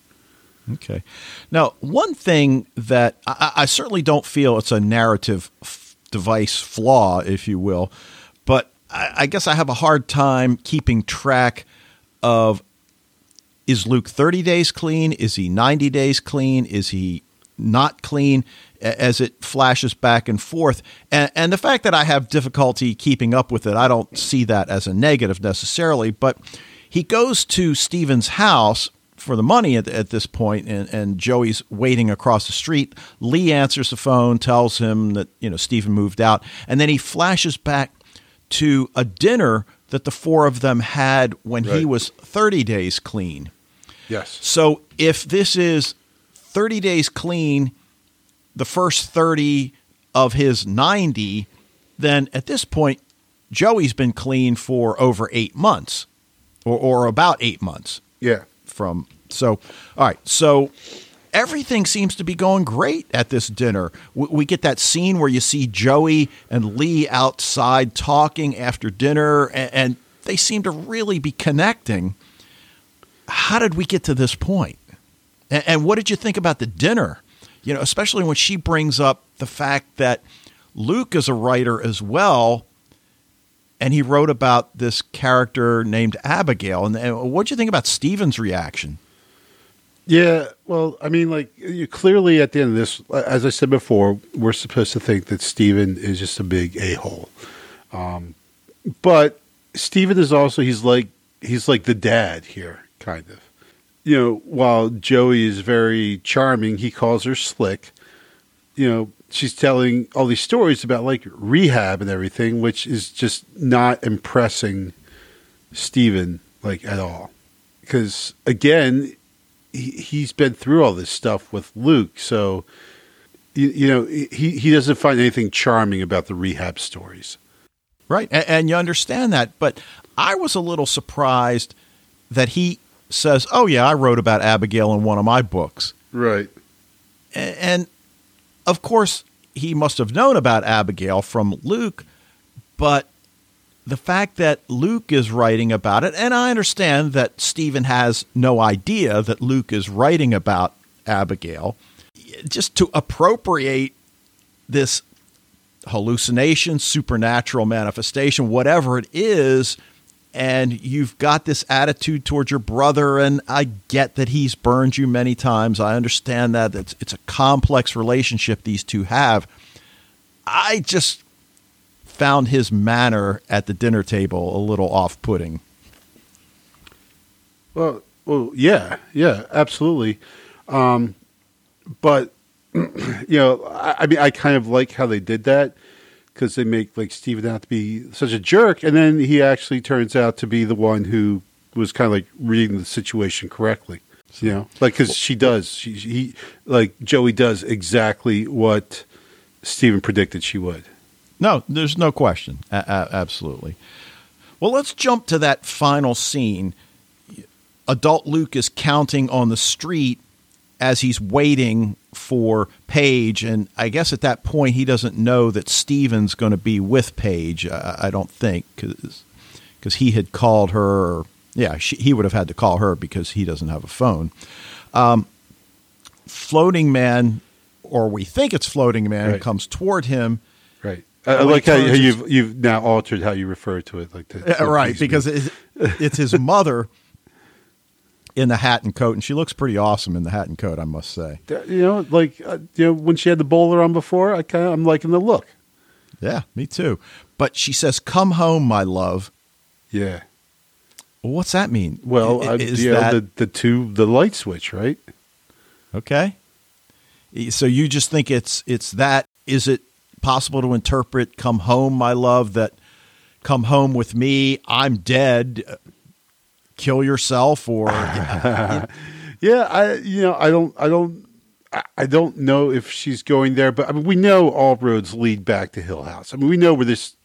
Okay. Now, one thing that I, I certainly don't feel it's a narrative f- device flaw, if you will, but I, I guess I have a hard time keeping track of is Luke 30 days clean? Is he 90 days clean? Is he not clean as it flashes back and forth? And, and the fact that I have difficulty keeping up with it, I don't see that as a negative necessarily, but he goes to Steven's house for the money at, at this point, and, and Joey's waiting across the street. Leigh answers the phone, tells him that you know Steven moved out, and then he flashes back to a dinner that the four of them had when he was 30 days clean. yes So if this is 30 days clean, the first 30 of his 90, then at this point, Joey's been clean for over eight months or, or about eight months yeah from. So, all right. So everything seems to be going great at this dinner. We, get that scene where you see Joey and Leigh outside talking after dinner, and, they seem to really be connecting. How did we get to this point? And, and what did you think about the dinner? You know, especially when she brings up the fact that Luke is a writer as well, and he wrote about this character named Abigail. And, and what do you think about Steven's reaction? Yeah well i mean like you, clearly at the end of this as i said before we're supposed to think that steven is just a big a-hole. Um, but steven is also he's like he's like the dad here kind of. You know while joey is very charming he calls her slick. You know, she's telling all these stories about like rehab and everything, which is just not impressing Steven like at all. Because again, he, he's been through all this stuff with Luke, so you, you know he he doesn't find anything charming about the rehab stories. Right. And, and you understand that. But I was a little surprised that he says, Oh, yeah, I wrote about Abigail in one of my books. Right. A- And of course, he must have known about Abigail from Luke, but the fact that Luke is writing about it, and I understand that Steven has no idea that Luke is writing about Abigail, just to appropriate this hallucination, supernatural manifestation, whatever it is, and you've got this attitude towards your brother, and I get that he's burned you many times. I understand that it's it's a complex relationship these two have. I just found his manner at the dinner table a little off-putting. Well, well, yeah, yeah, absolutely. Um, but you know, I, I mean, I kind of like how they did that because they make like Steven out to be such a jerk, and then he actually turns out to be the one who was kind of like reading the situation correctly. You know, like because she does, she he like Joey does exactly what Steven predicted she would. No, there's no question. A- a- absolutely. Well, let's jump to that final scene. Adult Luke is counting on the street as he's waiting for Paige, and I guess at that point he doesn't know that Steven's going to be with Paige. I, I don't think because he had called her. Yeah, she, he would have had to call her because he doesn't have a phone. Um, floating man, or we think it's floating man, Right. comes toward him. Right. I, I When he like how, how you've you've now altered how you refer to it, like the, Yeah, right, because it's, it's his mother in the hat and coat, and she looks pretty awesome in the hat and coat, I must say. you know, like uh, you know, when she had the bowler on before, I kind of I'm liking the look. Yeah, me too. But she says, "Come home, my love." Yeah. Well, what's that mean? Well, I- I, is you know, that the the two the light switch, right? okay? So you just think it's it's that is it possible to interpret "Come home, my love"? That "Come home with me, I'm dead." Kill yourself, or yeah, I you know I don't I don't I don't know if she's going there, but I mean we know all roads lead back to Hill House. I mean we know where this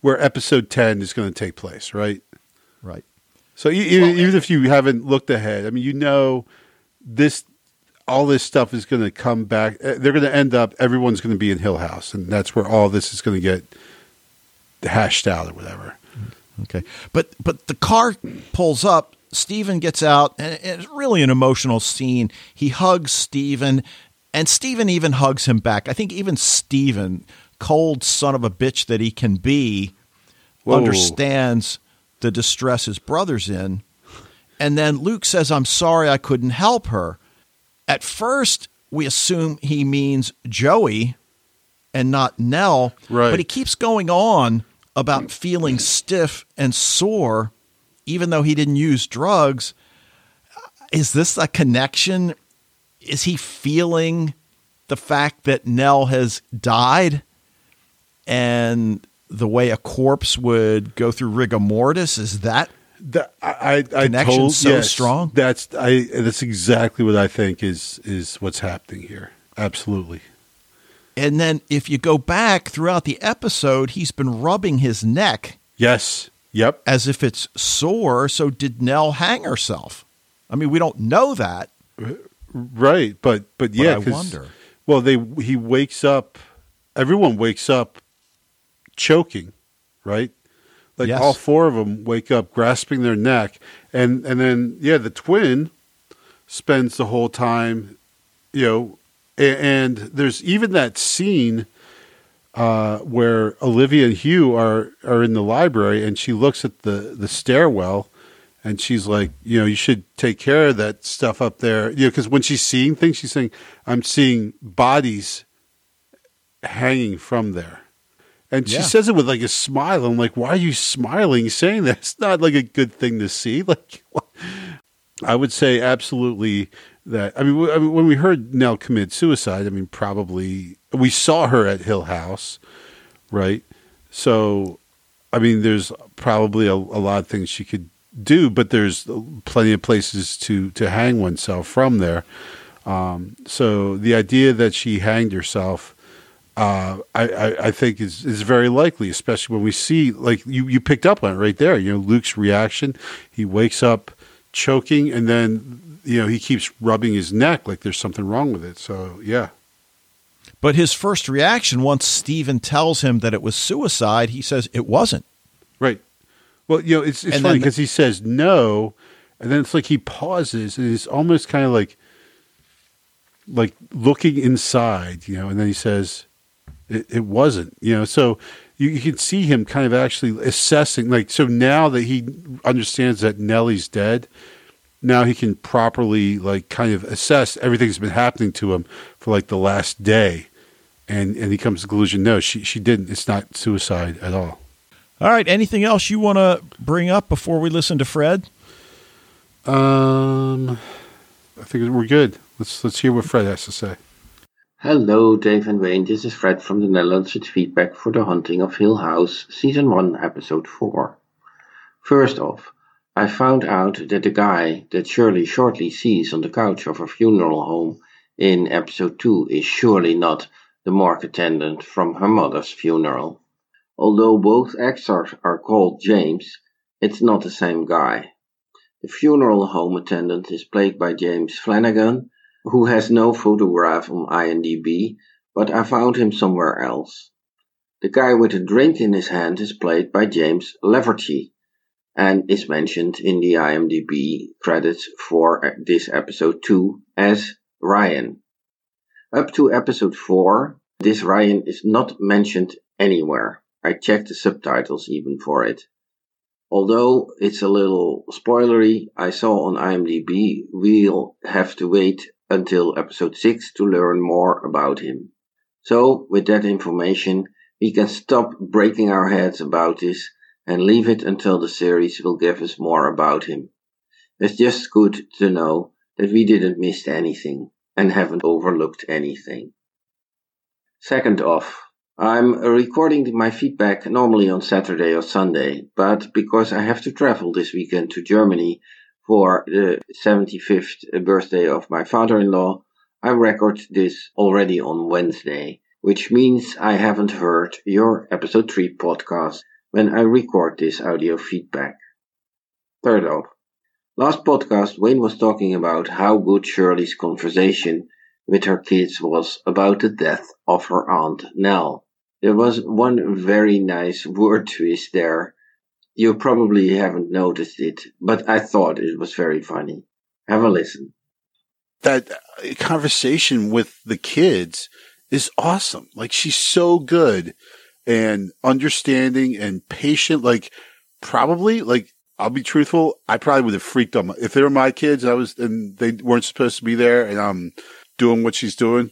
where episode ten is going to take place, right? Right. So even, even if you haven't looked ahead, I mean you know this all this stuff is going to come back. Eh, they're going to end up. Everyone's going to be in Hill House, and that's where all this is going to get hashed out or whatever. Okay, but but the car pulls up. Steven gets out, and it's really an emotional scene. He hugs Steven, and Steven even hugs him back. I think even Steven, cold son of a bitch that he can be, Whoa. understands the distress his brother's in. And then Luke says, I'm sorry I couldn't help her. At first, we assume he means Joey and not Nell. Right. But he keeps going on about feeling stiff and sore, even though he didn't use drugs. Is this a connection? Is he feeling the fact that Nell has died and the way a corpse would go through rigor mortis? Is that the, I, I connection told, so yes, strong? That's I. That's exactly what I think is is what's happening here. Absolutely. And then if you go back throughout the episode, he's been rubbing his neck. Yes. Yep. As if it's sore. So did Nell hang herself? I mean, we don't know that. Right, but but yeah, but I wonder. Well, they he wakes up. Everyone wakes up choking, right? Like yes. all four of them wake up grasping their neck, and and then yeah, the twin spends the whole time, you know, and there's even that scene uh, where Olivia and Hugh are are in the library, and she looks at the the stairwell, and she's like, you know, you should take care of that stuff up there, you know, because when she's seeing things, she's saying, I'm seeing bodies hanging from there. And she yeah. says it with like a smile. I'm like, why are you smiling saying that? It's not like a good thing to see. Like, I would say absolutely that I mean, I mean, when we heard Nell commit suicide, I mean, probably we saw her at Hill House, right? So, I mean, there's probably a, a lot of things she could do, but there's plenty of places to to hang oneself from there. Um, so the idea that she hanged herself, uh, I, I, I, think is is very likely, especially when we see like you you picked up on it right there. You know, Luke's reaction. He wakes up choking, and then you know, he keeps rubbing his neck like there's something wrong with it. So, yeah. But his first reaction, once Steven tells him that it was suicide, he says it wasn't. Right. Well, you know, it's, it's funny because he says no, and then it's like he pauses, and it's almost kind of like, like looking inside, you know, and then he says, it, it wasn't, you know. So you, you can see him kind of actually assessing, like, so now that he understands that Nellie's dead, now he can properly like kind of assess everything that's been happening to him for like the last day. And and he comes to the conclusion no she she didn't. It's not suicide at all. All right. Anything else you want to bring up before we listen to fred? Um i think we're good. Let's let's hear what fred has to say hello dave and wayne this is fred from the netherlands with feedback for the Haunting of hill house season 1 episode 4 first off I found out that the guy that Shirley shortly sees on the couch of her funeral home in episode 2 is surely not the morgue attendant from her mother's funeral. Although both actors are called James, it's not the same guy. The funeral home attendant is played by James Flanagan, who has no photograph on IMDb, but I found him somewhere else. The guy with a drink in his hand is played by James Laverty, and is mentioned in the IMDb credits for this episode 2 as Ryan. Up to episode 4, this Ryan is not mentioned anywhere. I checked the subtitles even for it. Although it's a little spoilery, I saw on IMDb we'll have to wait until episode 6 to learn more about him. So, with that information, we can stop breaking our heads about this and leave it until the series will give us more about him. It's just good to know that we didn't miss anything and haven't overlooked anything. Second off, I'm recording my feedback normally on Saturday or Sunday, but because I have to travel this weekend to Germany for the 75th birthday of my father-in-law, I record this already on Wednesday, which means I haven't heard your episode 3 podcast when I record this audio feedback. Third off, last podcast Wayne was talking about how good Shirley's conversation with her kids was about the death of her aunt Nell. There was one very nice word twist there. You probably haven't noticed it, but I thought it was very funny. Have a listen. That uh, conversation with the kids is awesome. Like she's so good and understanding and patient. Like probably like I'll be truthful. I probably would have freaked them if they were my kids. I was and they weren't supposed to be there, and I'm doing what she's doing.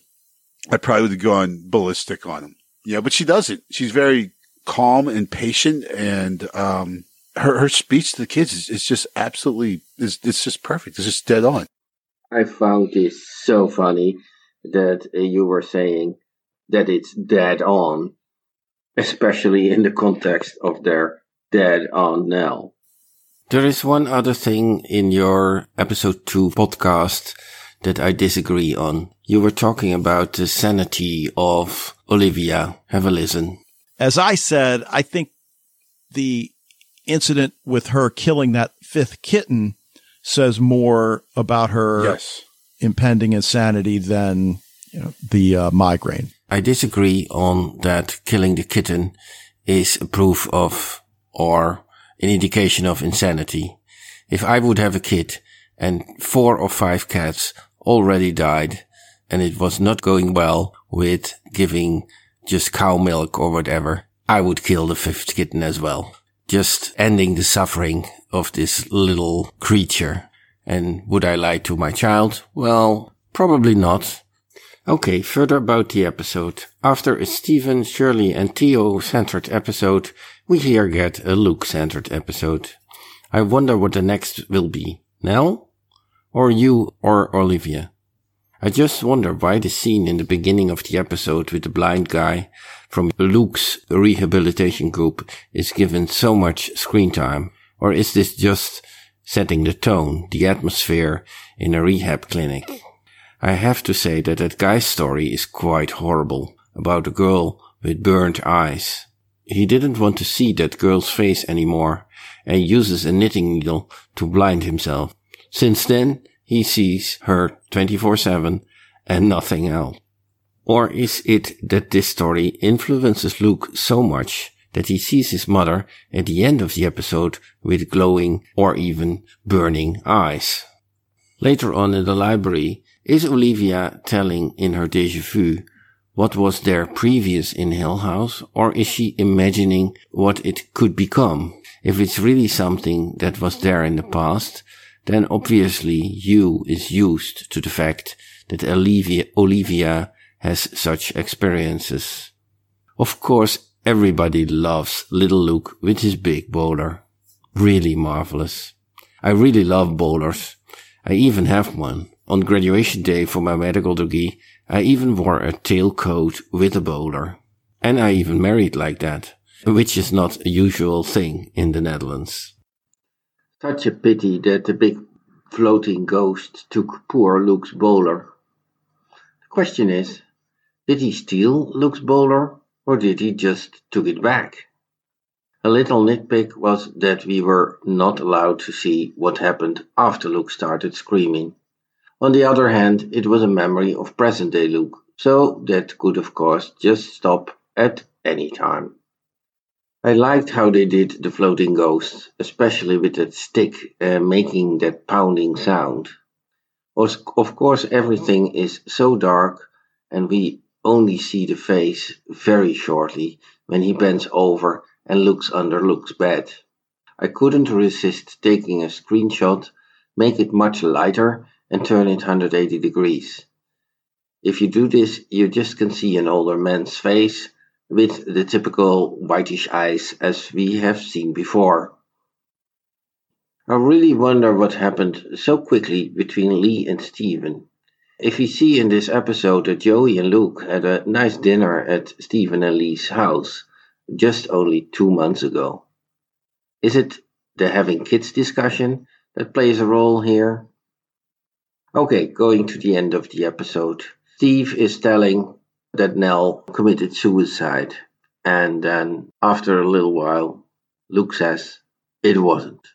I probably would have gone ballistic on them. Yeah, but she doesn't. She's very calm and patient, and um, her her speech to the kids is, is just absolutely is it's just perfect. It's just dead on. I found this so funny that uh, you were saying that it's dead on, especially in the context of their dead on now. There is one other thing in your episode two podcast that I disagree on. You were talking about the sanity of Olivia. Have a listen. As I said, I think the incident with her killing that fifth kitten says more about her Yes. impending insanity than you know, the uh, migraine. I disagree on that killing the kitten is a proof of or an indication of insanity. If I would have a kid and four or five cats already died and it was not going well with giving just cow milk or whatever, I would kill the fifth kitten as well. Just ending the suffering of this little creature. And would I lie to my child? Well, probably not. Okay, further about the episode. After a Steven, Shirley and Theo centered episode, we here get a Luke centered episode. I wonder what the next will be. Nell? Or Hugh or Olivia? I just wonder why the scene in the beginning of the episode with the blind guy from Luke's rehabilitation group is given so much screen time. Or is this just setting the tone, the atmosphere in a rehab clinic? I have to say that that guy's story is quite horrible about a girl with burnt eyes. He didn't want to see that girl's face anymore and uses a knitting needle to blind himself. Since then, he sees her 24-7 and nothing else. Or is it that this story influences Luke so much that he sees his mother at the end of the episode with glowing or even burning eyes? Later on in the library, is Olivia telling in her déjà vu what was there previous in Hill House, or is she imagining what it could become? If it's really something that was there in the past, then obviously Hugh is used to the fact that Olivia, Olivia has such experiences. Of course, everybody loves little Luke with his big bowler. Really marvelous. I really love bowlers. I even have one. On graduation day for my medical degree, I even wore a tailcoat with a bowler. And I even married like that, which is not a usual thing in the Netherlands. Such a pity that the big floating ghost took poor Luke's bowler. The question is, did he steal Luke's bowler or did he just took it back? A little nitpick was that we were not allowed to see what happened after Luke started screaming. On the other hand, it was a memory of present day Luke, so that could of course just stop at any time. I liked how they did the floating ghost, especially with that stick uh, making that pounding sound. Of course, everything is so dark, and we only see the face very shortly when he bends over and looks under Luke's bed. I couldn't resist taking a screenshot, make it much lighter, and turn it 180 degrees. If you do this, you just can see an older man's face with the typical whitish eyes as we have seen before. I really wonder what happened so quickly between Leigh and Steven. if we see in this episode that Joey and Luke had a nice dinner at Steven and Leigh's house just only two months ago, is it the having kids discussion that plays a role here? Okay, going to the end of the episode. Steve is telling that Nell committed suicide, and then after a little while, Luke says it wasn't.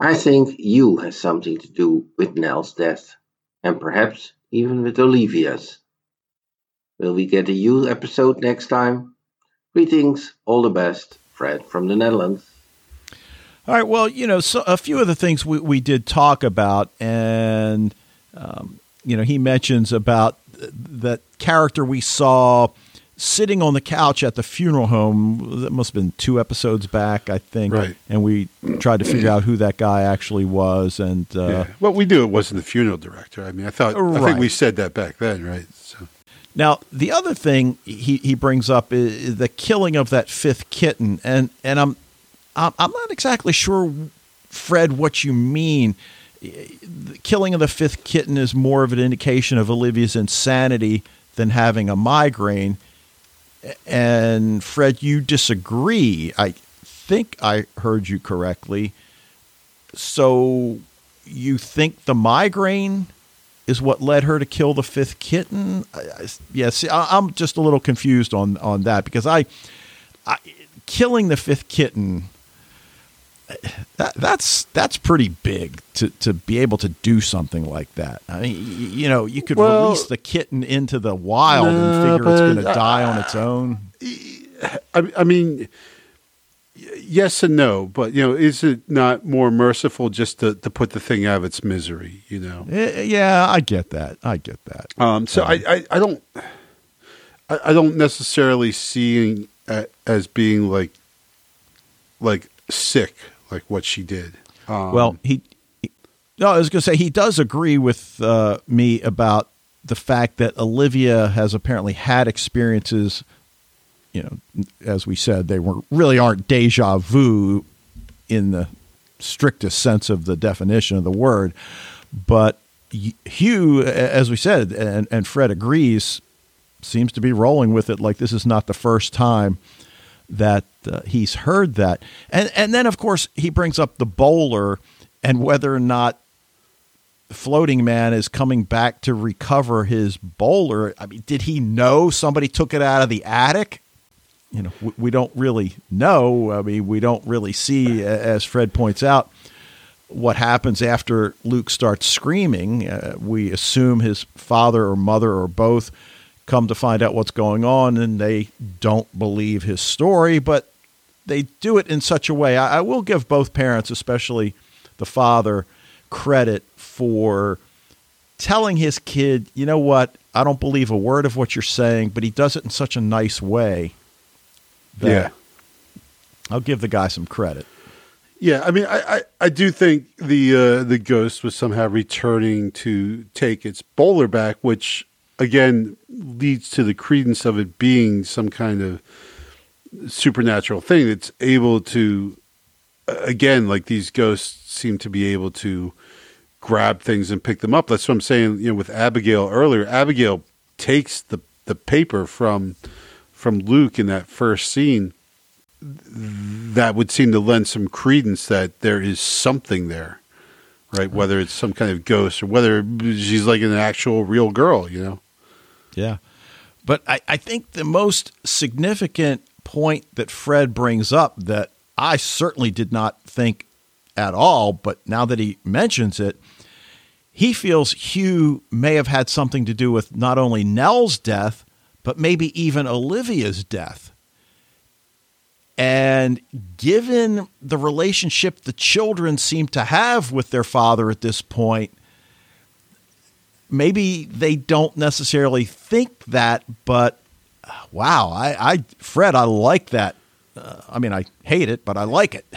I think Hugh has something to do with Nell's death, and perhaps even with Olivia's. Will we get a Hugh episode next time? Greetings, all the best, Fred from the Netherlands. All right. Well, you know, so a few of the things we, we did talk about, and um, you know, he mentions about that character we saw sitting on the couch at the funeral home. That must have been two episodes back, I think. Right. And we tried to figure out who that guy actually was, and uh, yeah. Well, we knew it wasn't the funeral director. I mean, I thought I think we said that back then, right? So Now, the other thing he, he brings up is the killing of that fifth kitten, and and I'm I'm I'm not exactly sure, Fred, what you mean. The killing of the fifth kitten is more of an indication of Olivia's insanity than having a migraine. And Fred, you disagree. I think I heard you correctly. So you think the migraine is what led her to kill the fifth kitten? Yes, yeah, I'm just a little confused on on that because I, I killing the fifth kitten. That, that's that's pretty big to, to be able to do something like that. I mean, you know, you could Well- release the kitten into the wild and figure it's going to die on its own. I, I mean, yes and no, but you know, is it not more merciful just to, to put the thing out of its misery? You know. Eh, Yeah, I get that. I get that. Um, so I, I, I don't I, I don't necessarily see it as being like like sick like what she did. Um, Well, he, he- no, I was going to say he does agree with uh, me about the fact that Olivia has apparently had experiences. You know, as we said, they were really aren't deja vu in the strictest sense of the definition of the word, but Hugh, as we said, and, and Fred agrees, seems to be rolling with it like this is not the first time that uh, he's heard that. And and then of course he brings up the bowler and whether or not floating man is coming back to recover his bowler. I mean, did he know somebody took it out of the attic? You know, we, don't really know. I mean, we don't really see, as Fred points out, what happens after Luke starts screaming. Uh, we assume his father or mother or both come to find out what's going on and they don't believe his story, but they do it in such a way. I, I will give both parents, especially the father, credit for telling his kid, you know what, I don't believe a word of what you're saying, but he does it in such a nice way. that yeah. I'll give the guy some credit. Yeah, I mean, I, I, I do think the uh, the ghost was somehow returning to take its bowler back, which again leads to the credence of it being some kind of supernatural thing that's able to, again, like these ghosts seem to be able to grab things and pick them up. That's what I'm saying. You know, with Abigail earlier, Abigail takes the the paper from from Luke in that first scene that would seem to lend some credence that there is something there, right? Whether it's some kind of ghost or whether she's like an actual real girl, you know? Yeah. But I, I think the most significant point that Fred brings up that I certainly did not think at all, but now that he mentions it, he feels Hugh may have had something to do with not only Nell's death, but maybe even Olivia's death. And given the relationship the children seem to have with their father at this point, maybe they don't necessarily think that, but uh, wow, I, I Fred, I like that. Uh, I mean, I hate it, but I like it.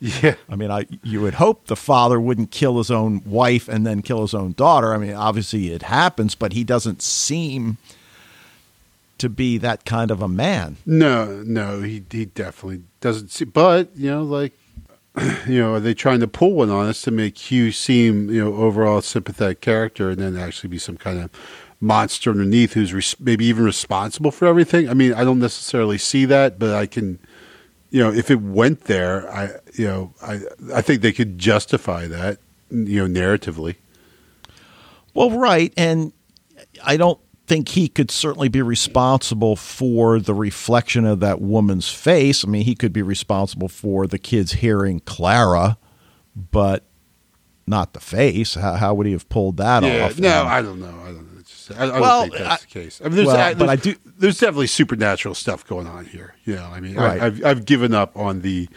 Yeah. I mean, I you would hope the father wouldn't kill his own wife and then kill his own daughter. I mean, obviously it happens, but he doesn't seem to be that kind of a man. No, no, he he definitely doesn't see. But you know, like you know, are they trying to pull one on us to make Hugh seem, you know, overall sympathetic character and then actually be some kind of monster underneath who's res- maybe even responsible for everything? I mean, I don't necessarily see that, but I can, you know, if it went there, I, you know, I, I think they could justify that, you know, narratively. Well, right, and I don't think he could certainly be responsible for the reflection of that woman's face. I mean, he could be responsible for the kids hearing Clara, but not the face. How, how would he have pulled that off? No, I don't know. I don't know. Just, I, I Well, don't think that's I- the case. I mean, there's, well, I, but I do- There's definitely supernatural stuff going on here. You know, I mean, Right. I, I've I've given up on the.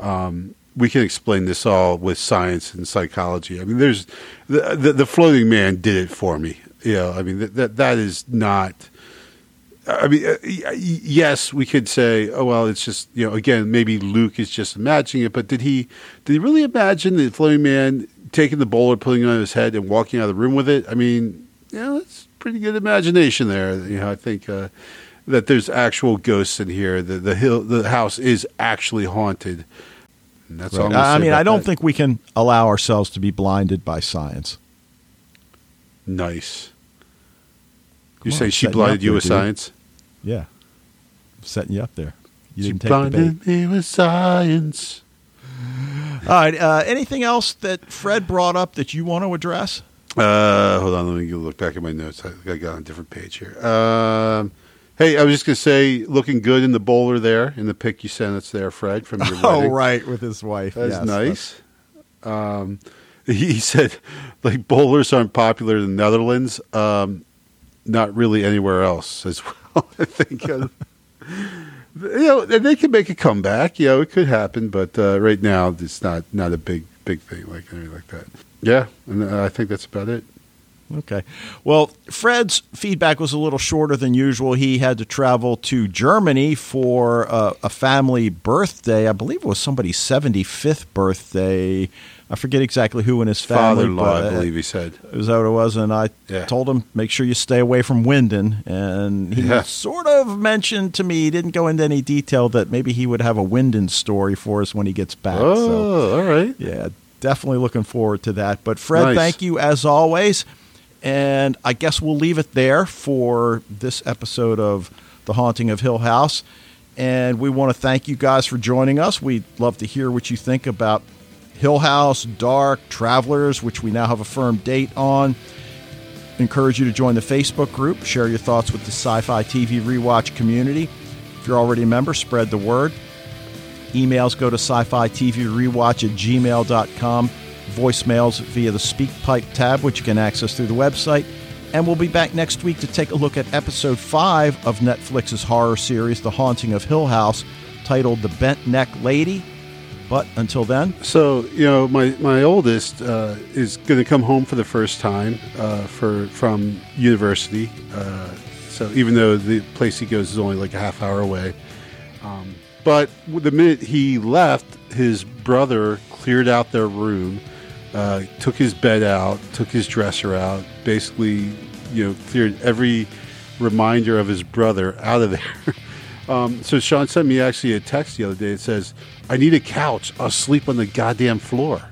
Um, we can explain this all with science and psychology. I mean, there's the the, the floating man did it for me. You know, I mean that that, that is not. I mean, uh, yes, we could say, oh well, it's just you know, again, maybe Luke is just imagining it, but did he did he really imagine the floating man taking the boulder, putting it on his head, and walking out of the room with it? I mean, you know, it's pretty good imagination there. You know, I think uh, that there's actual ghosts in here. The the hill, the house is actually haunted. And that's all. I'm I mean, I don't that. think we can allow ourselves to be blinded by science. Nice. Come You on, say she blinded you there, with dude. science? Yeah, setting you up there. You She didn't take blinded me with science. All right. Uh, anything else that Fred brought up that you want to address? Uh, hold on, let me look back at my notes. I, I got on a different page here. Um, hey, I was just gonna say, looking good in the bowler there in the pic you sent us there, Fred, from your Oh, wedding. right, with his wife. That's Yes, nice. Um, he said, like bowlers aren't popular in the Netherlands. Um, not really anywhere else as well. I think. Uh, you know, they can make a comeback. You know, it could happen, but uh, right now it's not not a big big thing like anything like that. Yeah, and uh, I think that's about it. Okay. Well, Fred's feedback was a little shorter than usual. He had to travel to Germany for uh, a family birthday. I believe it was somebody's 75th birthday. I forget exactly who in his family. Father-in-law, but, I uh, believe he said. Is that what it was? And I Yeah. told him, make sure you stay away from Winden. And he Yeah. sort of mentioned to me, he didn't go into any detail, that maybe he would have a Winden story for us when he gets back. Oh, So, all right. yeah, definitely looking forward to that. But, Fred, Nice. thank you as always. And I guess we'll leave it there for this episode of The Haunting of Hill House. And we want to thank you guys for joining us. We'd love to hear what you think about Hill House, Dark, Travelers, which we now have a firm date on. Encourage you to join the Facebook group, share your thoughts with the Sci Fi TV Rewatch community. If you're already a member, spread the word. Emails go to sci fi TV rewatch at gmail.com. Voicemails via the Speak Pipe tab, which you can access through the website. And we'll be back next week to take a look at episode five of Netflix's horror series, The Haunting of Hill House, titled The Bent Neck Lady. But until then, So you know, my my oldest uh, is going to come home for the first time uh, for from university. Uh, so even though the place he goes is only like a half hour away, um, but the minute he left, his brother cleared out their room, uh, took his bed out, took his dresser out, basically, you know, cleared every reminder of his brother out of there. Um, so Sean sent me actually a text the other day. It says, "I need a couch. I'll sleep on the goddamn floor."